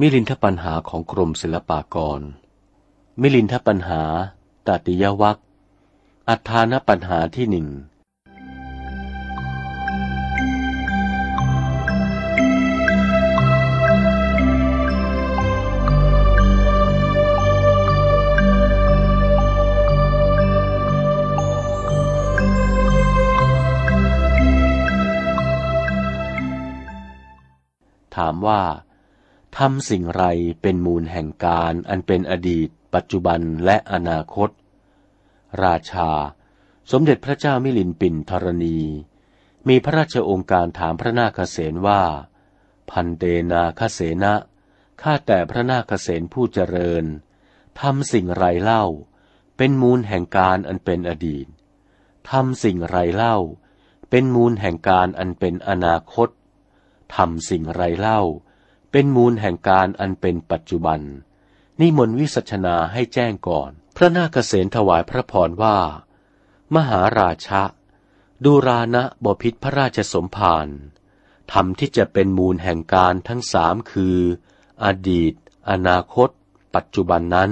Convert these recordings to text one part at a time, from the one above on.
มิลินทปัญหาของกรมศิลปากร มิลินทปัญหาตติยวัคอัฐานปัญหาที่หนึ่งถามว่า ทำสิ่งไรเป็นมูลแห่งการอันเป็นอดีต ปัจจุบันและอนาคต ราชา สมเด็จพระเจ้ามิลินปินธรณี มีพระราชองค์การถามพระนาคเษนว่า พันเตนาคเสนะข้าแต่พระนาคเษนผู้เจริญทำสิ่งไรเล่า เป็นมูลแห่งการอันเป็นอดีตทำสิ่งไรเล่า เป็นมูลแห่งการอันเป็นอนาคตทำสิ่งไรเล่า เป็นมูลแห่งการอันเป็นปัจจุบัน นิมนต์วิสัชนาให้แจ้งก่อน พระนาคเษนถวายพระพรว่า มหาราชะ ดูรานะบพิษพระราชสมภารธรรมที่จะเป็นมูลแห่งการทั้งสามคือ อดีต อนาคต ปัจจุบันนั้น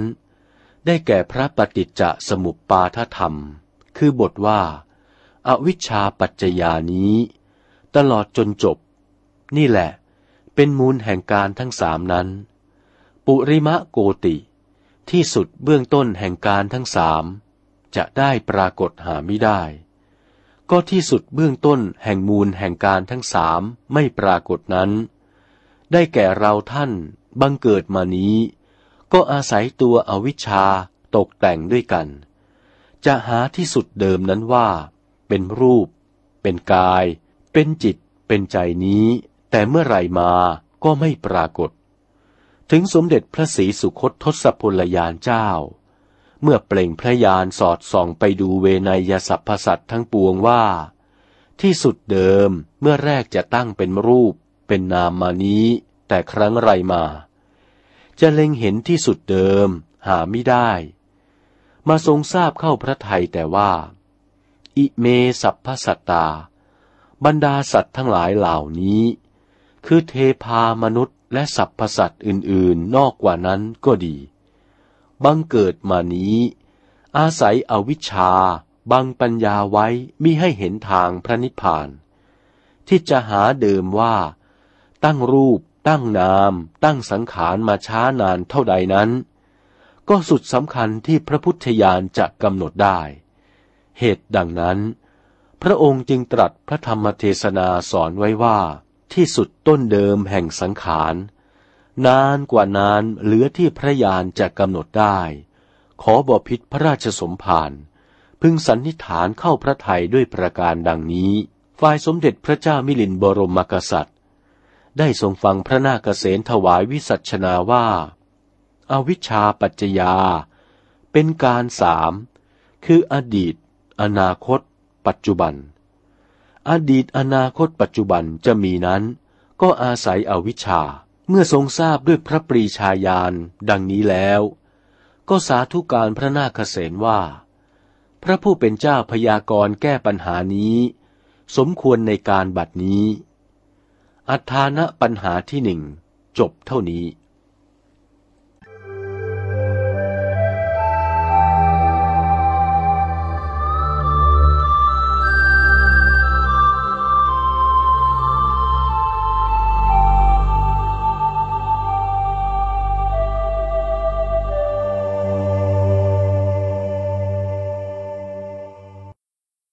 ได้แก่พระปฏิจจสมุปปาทธรรม คือบทว่าอาวิชชาปัจจยานี้ ตลอดจนจบ นี่แหละ เป็นมูลแห่งการทั้งสามนั้น ปุริมะโกติ ที่สุดเบื้องต้นแห่งการทั้งสามจะได้ปรากฏหาไม่ได้ ก็ที่สุดเบื้องต้นแห่งมูลแห่งการทั้งสามไม่ปรากฏนั้น ได้แก่เราท่านบังเกิดมานี้ ก็อาศัยตัวอวิชชาตกแต่งด้วยกัน จะหาที่สุดเดิมนั้นว่า เป็นรูป เป็นกาย เป็นจิต เป็นใจนี้ แต่เมื่อไรมาก็ไม่ปรากฏ ถึงสมเด็จพระศรีสุคตทศพลยานเจ้า เมื่อเปล่งพระยานสอดส่องไปดูเวนยสัพพสัตทั้งปวงว่า ที่สุดเดิมเมื่อแรกจะตั้งเป็นรูปเป็นนามมานี้ แต่ครั้งไรมา จะเล็งเห็นที่สุดเดิมหาไม่ได้ มาทรงทราบเข้าพระไทยแต่ว่า อิเมสัพพสัตตา บรรดาสัตว์ทั้งหลายเหล่านี้ คือเทพามนุษย์และสรรพสัตว์อื่นๆ นอกกว่านั้นก็ดี บังเกิดมานี้ อาศัยอวิชชา บังปัญญาไว้มิให้เห็นทางพระนิพพาน ที่จะหาเดิมว่า ตั้งรูป ตั้งนาม ตั้งสังขารมาช้านานเท่าใดนั้น ก็สุดสำคัญที่พระพุทธญาณจะกำหนดได้ เหตุดังนั้น พระองค์จึงตรัสพระธรรมเทศนาสอนไว้ว่า ที่สุดต้นเดิมแห่งสังขาร นานกว่านานเหลือที่พระยานจะกำหนดได้ ขอบอพิษพระราชสมภารพึงสันนิษฐานเข้าพระไทยด้วยประการดังนี้ ฝ่ายสมเด็จพระเจ้ามิลินบรมกษัตริย์ ได้ทรงฟังพระนาคเษนถวายวิสัชนาว่าอาวิชชาปัจจยา เป็นการสาม คืออดีต อนาคต ปัจจุบัน อดีตอนาคตปัจจุบันจะมีนั้น ก็อาศัยอวิชชา เมื่อทรงทราบด้วยพระปรีชาญาณดังนี้แล้ว ก็สาธุการพระนาคเษนว่า พระผู้เป็นเจ้าพยากรณ์แก้ปัญหานี้ สมควรในการบัดนี้ อัฏฐานะปัญหาที่หนึ่งจบเท่านี้